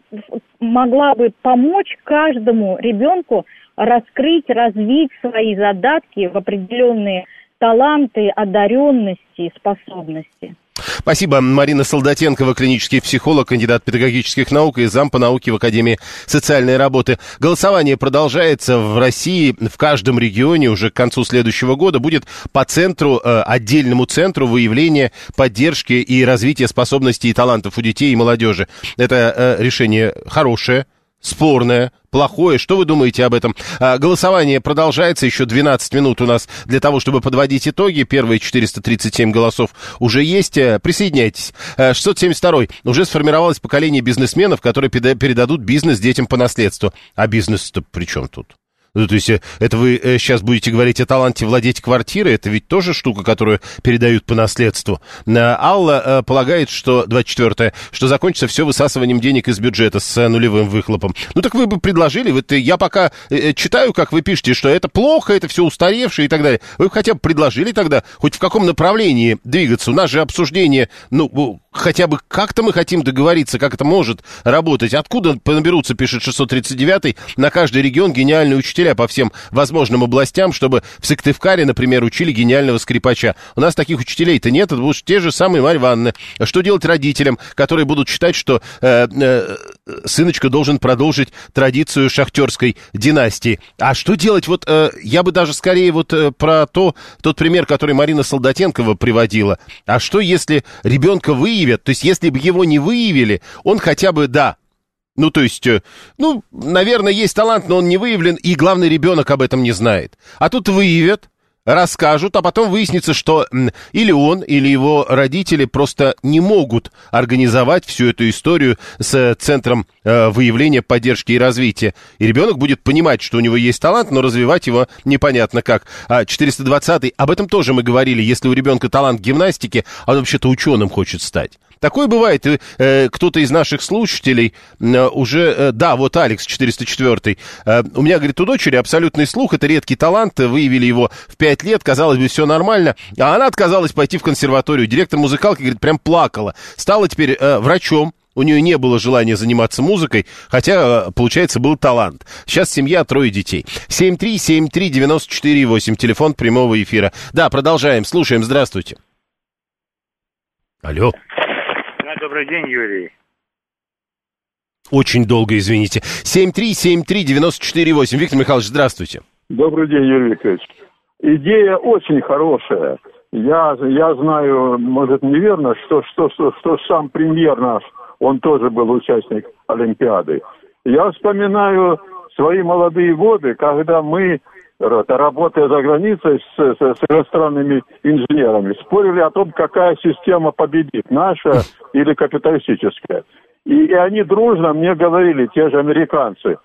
могла бы помочь каждому ребенку раскрыть, развить свои задатки в определенные таланты, одаренности, способности. Спасибо. Марина Солдатенкова, клинический психолог, кандидат педагогических наук и зам по науке в Академии социальной работы. Голосование продолжается в России. В каждом регионе уже к концу следующего года будет по центру, э, отдельному центру выявления, поддержки и развития способностей и талантов у детей и молодежи. Это э, решение хорошее, спорное, плохое. Что вы думаете об этом? А, голосование продолжается. Еще 12 минут у нас для того, чтобы подводить итоги. Первые 437 голосов уже есть. Э, присоединяйтесь. 672 э, уже сформировалось поколение бизнесменов, которые передадут бизнес детям по наследству. А бизнес-то при чем тут? Ну, то есть э, это вы сейчас э, будете говорить о таланте владеть квартирой, это ведь тоже штука, которую передают по наследству. Э, Алла полагает, что, 24 что закончится все высасыванием денег из бюджета с нулевым выхлопом. Ну так вы бы предложили, вот я пока читаю, как вы пишете, что это плохо, это все устаревшее и так далее. Вы бы хотя бы предложили тогда, хоть в каком направлении двигаться. У нас же обсуждение, ну, хотя бы как-то мы хотим договориться, как это может работать. Откуда наберутся, пишет 639 на каждый регион гениальные учителя по всем возможным областям, чтобы в Сыктывкаре, например, учили гениального скрипача. У нас таких учителей-то нет, это будут те же самые Марья Ивановна. Что делать родителям, которые будут считать, что э, э, сыночка должен продолжить традицию шахтерской династии? А что делать, вот э, я бы даже скорее вот э, про то, тот пример, который Марина Солдатенкова приводила. А что, если ребенка выявят. То есть, если бы его не выявили, он хотя бы, да, ну, то есть, э, ну, наверное, есть талант, но он не выявлен, и главный ребенок об этом не знает. А тут выявят, расскажут, а потом выяснится, что или он, или его родители просто не могут организовать всю эту историю с центром э, выявления, поддержки и развития. И ребенок будет понимать, что у него есть талант, но развивать его непонятно как. А 420-й, об этом тоже мы говорили, если у ребенка талант гимнастики, он вообще-то ученым хочет стать. Такое бывает. Э, кто-то из наших слушателей э, уже... Э, да, вот Алекс 404. Э, у меня, говорит, у дочери абсолютный слух. Это редкий талант. Выявили его в 5 лет. Казалось бы, все нормально. А она отказалась пойти в консерваторию. Директор музыкалки, говорит, прям плакала. Стала теперь э, врачом. У нее не было желания заниматься музыкой, хотя, э, получается, был талант. Сейчас семья, трое детей. 7373948, телефон прямого эфира. Да, продолжаем, слушаем, здравствуйте. Алло. Добрый день, Юрий. Очень долго, извините. 7373948. Виктор Михайлович, здравствуйте. Добрый день, Юрий Викторович. Идея очень хорошая. Я, я знаю, может, неверно, что, что, что, что сам премьер наш, он тоже был участник Олимпиады. Я вспоминаю свои молодые годы, когда мы работая за границей с, с, с иностранными инженерами, спорили о том, какая система победит, наша или капиталистическая. И, и они дружно мне говорили, те же американцы,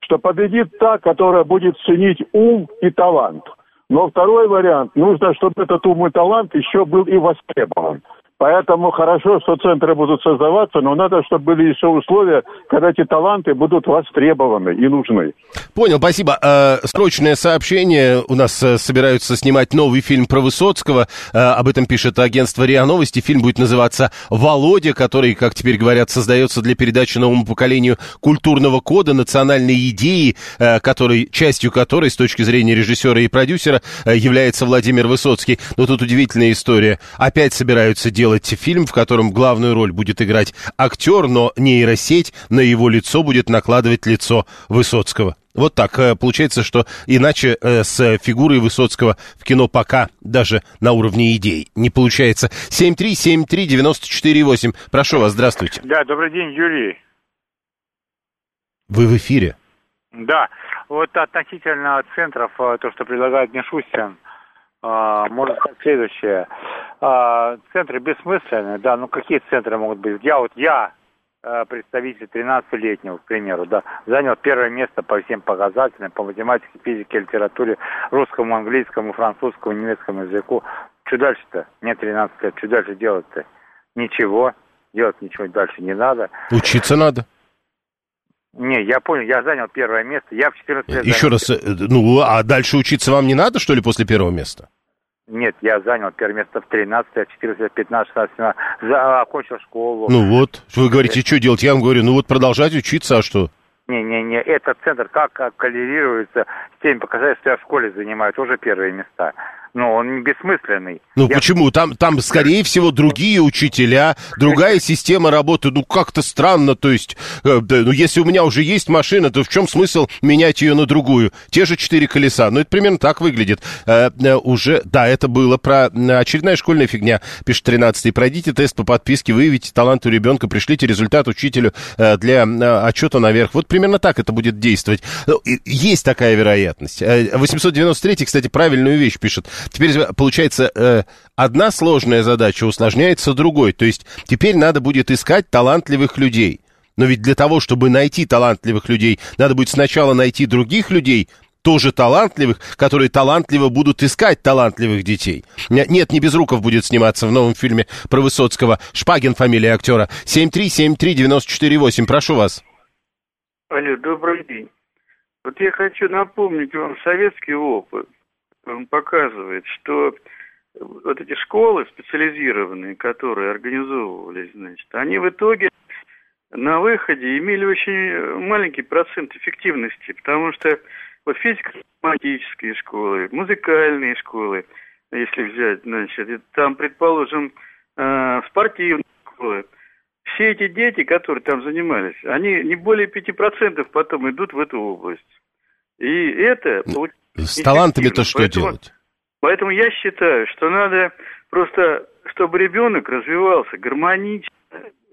что победит та, которая будет ценить ум и талант. Но второй вариант, нужно, чтобы этот ум и талант еще был и востребован. Поэтому хорошо, что центры будут создаваться, но надо, чтобы были еще условия, когда эти таланты будут востребованы и нужны. Понял, спасибо. Э, срочное сообщение. У нас э, собираются снимать новый фильм про Высоцкого. Э, об этом пишет агентство РИА Новости. Фильм будет называться «Володя», который, как теперь говорят, создается для передачи новому поколению культурного кода, национальной идеи, который, частью которой, с точки зрения режиссера и продюсера, является Владимир Высоцкий. Но тут удивительная история. Опять собираются делать делать фильм, в котором главную роль будет играть актер, но нейросеть на его лицо будет накладывать лицо Высоцкого. Вот так. Э, получается, что иначе э, с фигурой Высоцкого в кино пока даже на уровне идей не получается. 7373948. Прошу вас, здравствуйте. Да, добрый день, Юрий. Вы в эфире. Да, вот относительно центров, э, то, что предлагает Мишустин, можно сказать следующее. А, центры бессмысленные, да, ну какие центры могут быть? Я вот, я, а, представитель 13-летнего, к примеру, да, занял первое место по всем показателям, по математике, физике, литературе, русскому, английскому, французскому, немецкому языку. Что дальше-то? Мне 13 лет, что дальше делать-то? Ничего, делать ничего дальше не надо. Учиться надо. Не, я понял, я занял первое место, я в 14 лет... Еще раз, э, ну, а дальше учиться вам не надо, что ли, после первого места? Нет, я занял первое место в 13, 14, 15, 16, 17, за, окончил школу. Ну вот, вы говорите, что делать? Я вам говорю, ну вот продолжать учиться, а что? Не-не-не, этот центр как, коллерируется с теми показателями, что я в школе занимаю, тоже первые места но он бессмысленный. Ну я... почему? Там, там, скорее всего, другие учителя, другая система работы. Ну, как-то странно, то есть, э, да, ну, если у меня уже есть машина, то в чем смысл менять ее на другую? Те же четыре колеса. Ну, это примерно так выглядит. Э, э, уже, да, это было про очередная школьная фигня, пишет 13-й. Пройдите тест по подписке, выявите талант у ребенка, пришлите результат учителю э, для э, отчета наверх. Вот примерно так это будет действовать. Ну, есть такая вероятность. 893, э, кстати, правильную вещь пишет. Теперь, получается, э, одна сложная задача усложняется другой. То есть теперь надо будет искать талантливых людей. Но ведь для того, чтобы найти талантливых людей, надо будет сначала найти других людей, тоже талантливых, которые талантливо будут искать талантливых детей. Нет, не Безруков будет сниматься в новом фильме про Высоцкого. Шпагин фамилия актера. 7373948, прошу вас. Алло, добрый день. Вот я хочу напомнить вам советский опыт показывает, что вот эти школы специализированные, которые организовывались, значит, они в итоге на выходе имели очень маленький процент эффективности, потому что вот физико-математические школы, музыкальные школы, если взять, значит, там, предположим, э, спортивные школы, все эти дети, которые там занимались, они не более 5% потом идут в эту область. И это с талантами-то что поэтому, делать? Поэтому я считаю, что надо просто, чтобы ребенок развивался гармонично.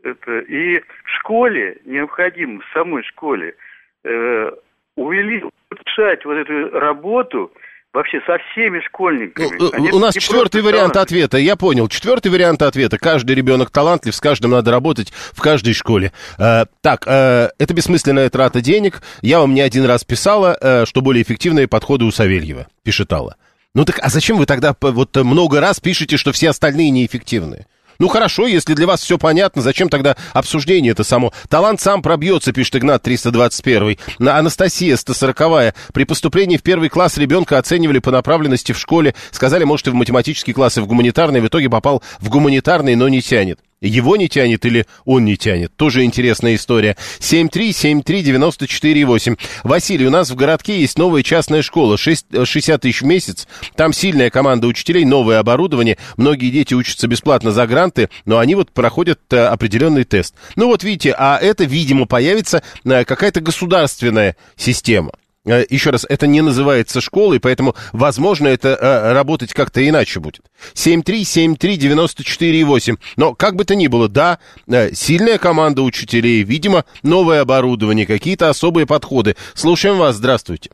Это, и в школе необходимо, в самой школе, э, увеличить, улучшать вот эту работу вообще со всеми школьниками. Ну, Они у нас четвертый вариант таланты. ответа. Я понял. Четвертый вариант ответа. Каждый ребенок талантлив, с каждым надо работать в каждой школе. Э, так, э, это бессмысленная трата денег. Я вам не один раз писала, э, что более эффективные подходы у Савельева, пишет Алла. Ну так, а зачем вы тогда вот много раз пишете, что все остальные неэффективные? Ну хорошо, если для вас все понятно, зачем тогда обсуждение это само? Талант сам пробьется, пишет Игнат 321. На Анастасия 140 При поступлении в первый класс ребенка оценивали по направленности в школе. Сказали, может, и в математический класс, и в гуманитарный. В итоге попал в гуманитарный, но не тянет. Его не тянет или он не тянет? Тоже интересная история. 7373948. Василий, у нас в городке есть новая частная школа. 6, 60 тысяч в месяц. Там сильная команда учителей, новое оборудование. Многие дети учатся бесплатно за гранты, но они вот проходят а, определенный тест. Ну вот видите, а это, видимо, появится а, какая-то государственная система. Э, еще раз, это не называется школой, поэтому, возможно, это э, работать как-то иначе будет. 7373948. Но, как бы то ни было, да, э, сильная команда учителей, видимо, новое оборудование, какие-то особые подходы. Слушаем вас, здравствуйте.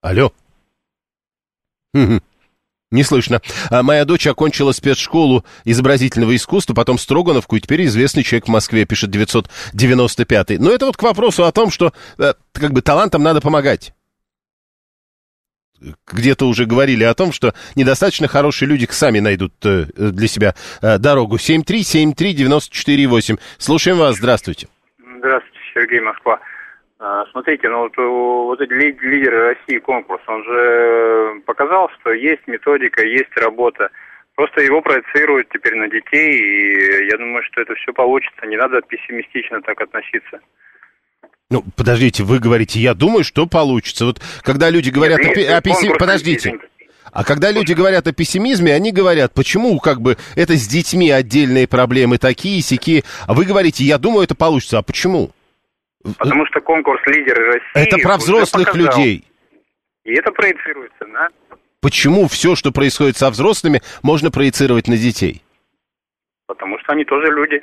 Алло. Не слышно. А моя дочь окончила спецшколу изобразительного искусства, потом Строгановку, и теперь известный человек в Москве, пишет 995-й. Но это вот к вопросу о том, что э, как бы талантам надо помогать. где-то уже говорили о том, что недостаточно хорошие люди сами найдут э, для себя э, дорогу. 7373948. Слушаем вас, здравствуйте. Здравствуйте, Сергей Москва. А, Смотрите, ну вот, вот эти ли- лидеры России конкурс, он же показал, что есть методика, есть работа. Просто его проецируют теперь на детей, и я думаю, что это все получится. Не надо пессимистично так относиться. Ну, подождите, вы говорите, я думаю, что получится. Вот когда люди говорят Нет, о, есть о песси- конкурс, Подождите. А когда люди говорят о пессимизме, они говорят, почему как бы это с детьми отдельные проблемы такие, сякие. А вы говорите, я думаю, это получится. А почему? Потому что конкурс лидеры России... Это про взрослых людей. И это проецируется, да? Почему все, что происходит со взрослыми, можно проецировать на детей? Потому что они тоже люди.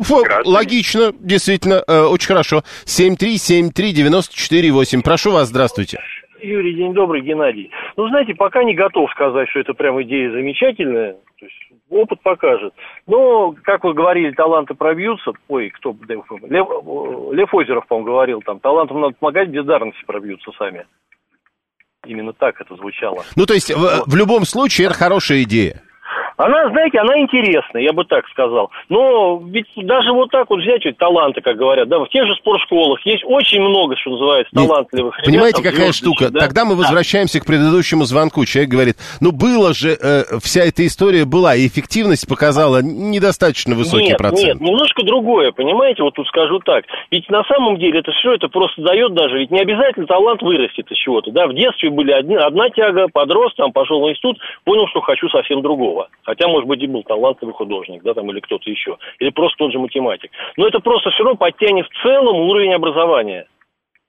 Фу, логично, действительно, э, очень хорошо. 7373948. Прошу вас, здравствуйте. Юрий, день добрый, Геннадий. Ну, знаете, пока не готов сказать, что это прям идея замечательная. То есть опыт покажет. Но, как вы говорили, таланты пробьются. Ой, кто? Лев, Лев, Лев Озеров, по-моему, говорил там. Талантам надо помогать, бездарности пробьются сами. Именно так это звучало. Ну, то есть, в, в любом случае, это хорошая идея. Она, знаете, она интересная, я бы так сказал. Но ведь даже вот так вот взять ведь таланты, как говорят, да, в тех же спортшколах есть очень много, что называется, Нет, талантливых ребят, Понимаете, там, какая штука? да? Тогда мы возвращаемся к предыдущему звонку. Человек говорит, ну было же, э, вся эта история была, и эффективность показала недостаточно высокий нет, процент. Нет, немножко другое, понимаете, вот тут скажу так. Ведь на самом деле это все это просто дает даже, ведь не обязательно талант вырастет из чего-то, да, в детстве были одни, одна тяга, подрос, там, пошел в институт, понял, что хочу совсем другого. Хотя, может быть, и был талантливый художник, да, там, или кто-то еще, или просто тот же математик. Но это просто все равно подтянет в целом уровень образования.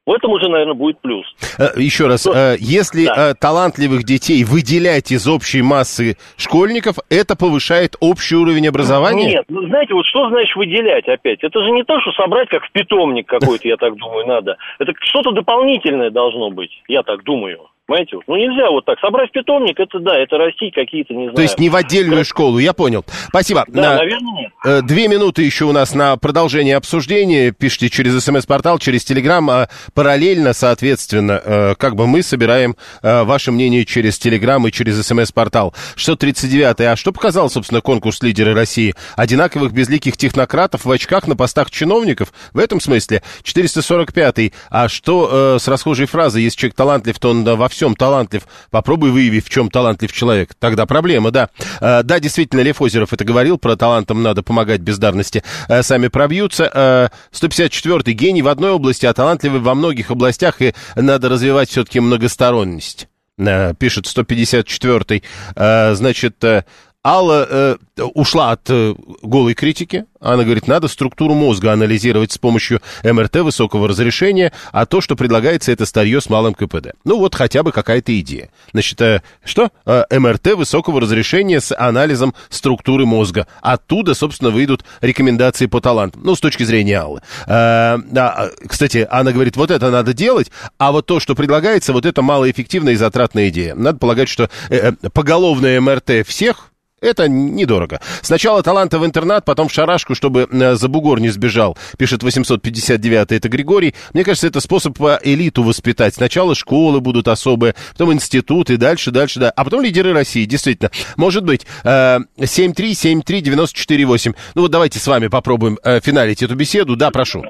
В этом уже, наверное, будет плюс. Э, Еще раз, э, если э, талантливых детей выделять из общей массы школьников, это повышает общий уровень образования? Нет, ну знаете, вот что значит выделять опять? Это же не то, что собрать как в питомник какой-то, я так думаю, надо. Это что-то дополнительное должно быть, я так думаю. Понимаете? Ну нельзя вот так. Собрать питомник, это да, это растить какие-то, не знаю. То есть не в отдельную школу, я понял. Спасибо. Да, На- наверное, нет. э, Две минуты еще у нас на продолжение обсуждения. Пишите через смс-портал, через телеграм. А параллельно, соответственно, э, как бы мы собираем э, ваше мнение через телеграм и через смс-портал. 639 А что показал, собственно, конкурс «Лидеры России»? Одинаковых безликих технократов в очках на постах чиновников? В этом смысле 445 А что с расхожей фразой «Если человек талантлив, то он во всем талантлив». Попробуй выяви, в чем талантлив человек. Тогда проблема, да. Э, да, действительно, Лев Озеров это говорил, про талантам надо помогать бездарности. Э, сами пробьются. Э, 154 гений в одной области, а талантливый во многих областях, и надо развивать все-таки многосторонность. Э, пишет 154 Э, значит, э, Алла э, ушла от э, голой критики. Она говорит, надо структуру мозга анализировать с помощью МРТ высокого разрешения, а то, что предлагается, это старье с малым КПД. Ну вот хотя бы какая-то идея. Значит, э, что? Э, МРТ высокого разрешения с анализом структуры мозга. Оттуда, собственно, выйдут рекомендации по талантам. Ну, с точки зрения Аллы. Э, да, кстати, она говорит, вот это надо делать, а вот то, что предлагается, вот это малоэффективная и затратная идея. Надо полагать, что э, э, поголовное МРТ всех это недорого. Сначала таланта в интернат, потом в шарашку, чтобы э, за бугор не сбежал, пишет 859 это Григорий. Мне кажется, это способ по элиту воспитать. Сначала школы будут особые, потом институты, дальше, дальше, да. А потом лидеры России, действительно. Может быть, э, 7373948. Ну вот давайте с вами попробуем э, финалить эту беседу. Да, прошу.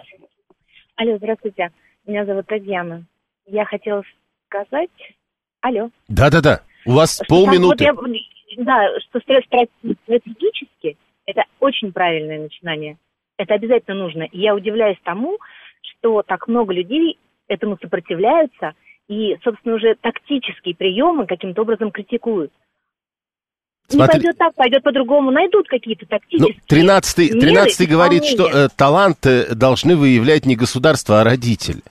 Алло, здравствуйте. Меня зовут Татьяна. Я хотела сказать... Алло. Да-да-да, у вас Что там полминуты. вот я- да, что стратегически это очень правильное начинание. Это обязательно нужно. И я удивляюсь тому, что так много людей этому сопротивляются и, собственно, уже тактические приемы каким-то образом критикуют. Не Смотри- пойдет так, пойдет по-другому. Найдут какие-то Ну, тактические 13 меры 13 говорит, что э, таланты должны выявлять не государство, а родители.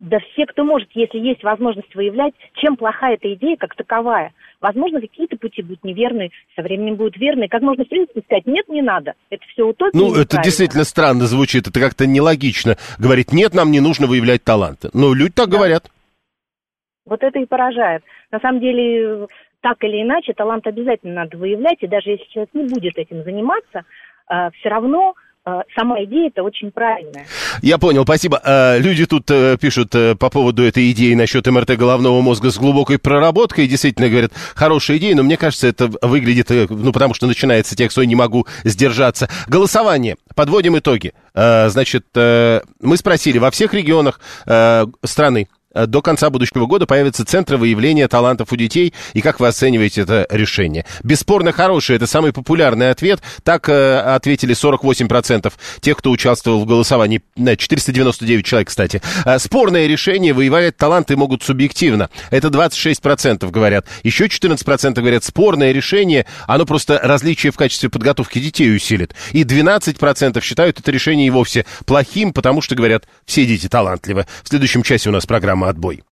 Да все, кто может, если есть возможность выявлять, чем плоха эта идея как таковая. Возможно, какие-то пути будут неверные, со временем будут верные. Как можно, в принципе, сказать, нет, не надо. Это все утопия. Ну, это действительно странно звучит, это как-то нелогично. Говорит, нет, нам не нужно выявлять таланты. Ну, люди так говорят. Вот это и поражает. На самом деле, так или иначе, талант обязательно надо выявлять, и даже если человек не будет этим заниматься, все равно э, сама идея это очень правильная. Я понял, спасибо. А, люди тут а, пишут а, по поводу этой идеи насчет МРТ головного мозга с глубокой проработкой. Действительно, говорят, хорошая идея, но мне кажется, это выглядит, ну, потому что начинается текст, ой, не могу сдержаться. Голосование. Подводим итоги. А, значит, мы спросили во всех регионах страны, Э, до конца будущего года появятся центры выявления талантов у детей. И как вы оцениваете это решение? Бесспорно хороший, это самый популярный ответ. Так э, ответили 48% тех, кто участвовал в голосовании. 499 человек, кстати. Э, спорное решение выявлять таланты могут субъективно. Это 26% говорят. Еще 14% говорят, спорное решение, оно просто различие в качестве подготовки детей усилит. И 12% считают это решение и вовсе плохим, потому что, говорят, все дети талантливы. В следующем часе у нас программа «Отбой».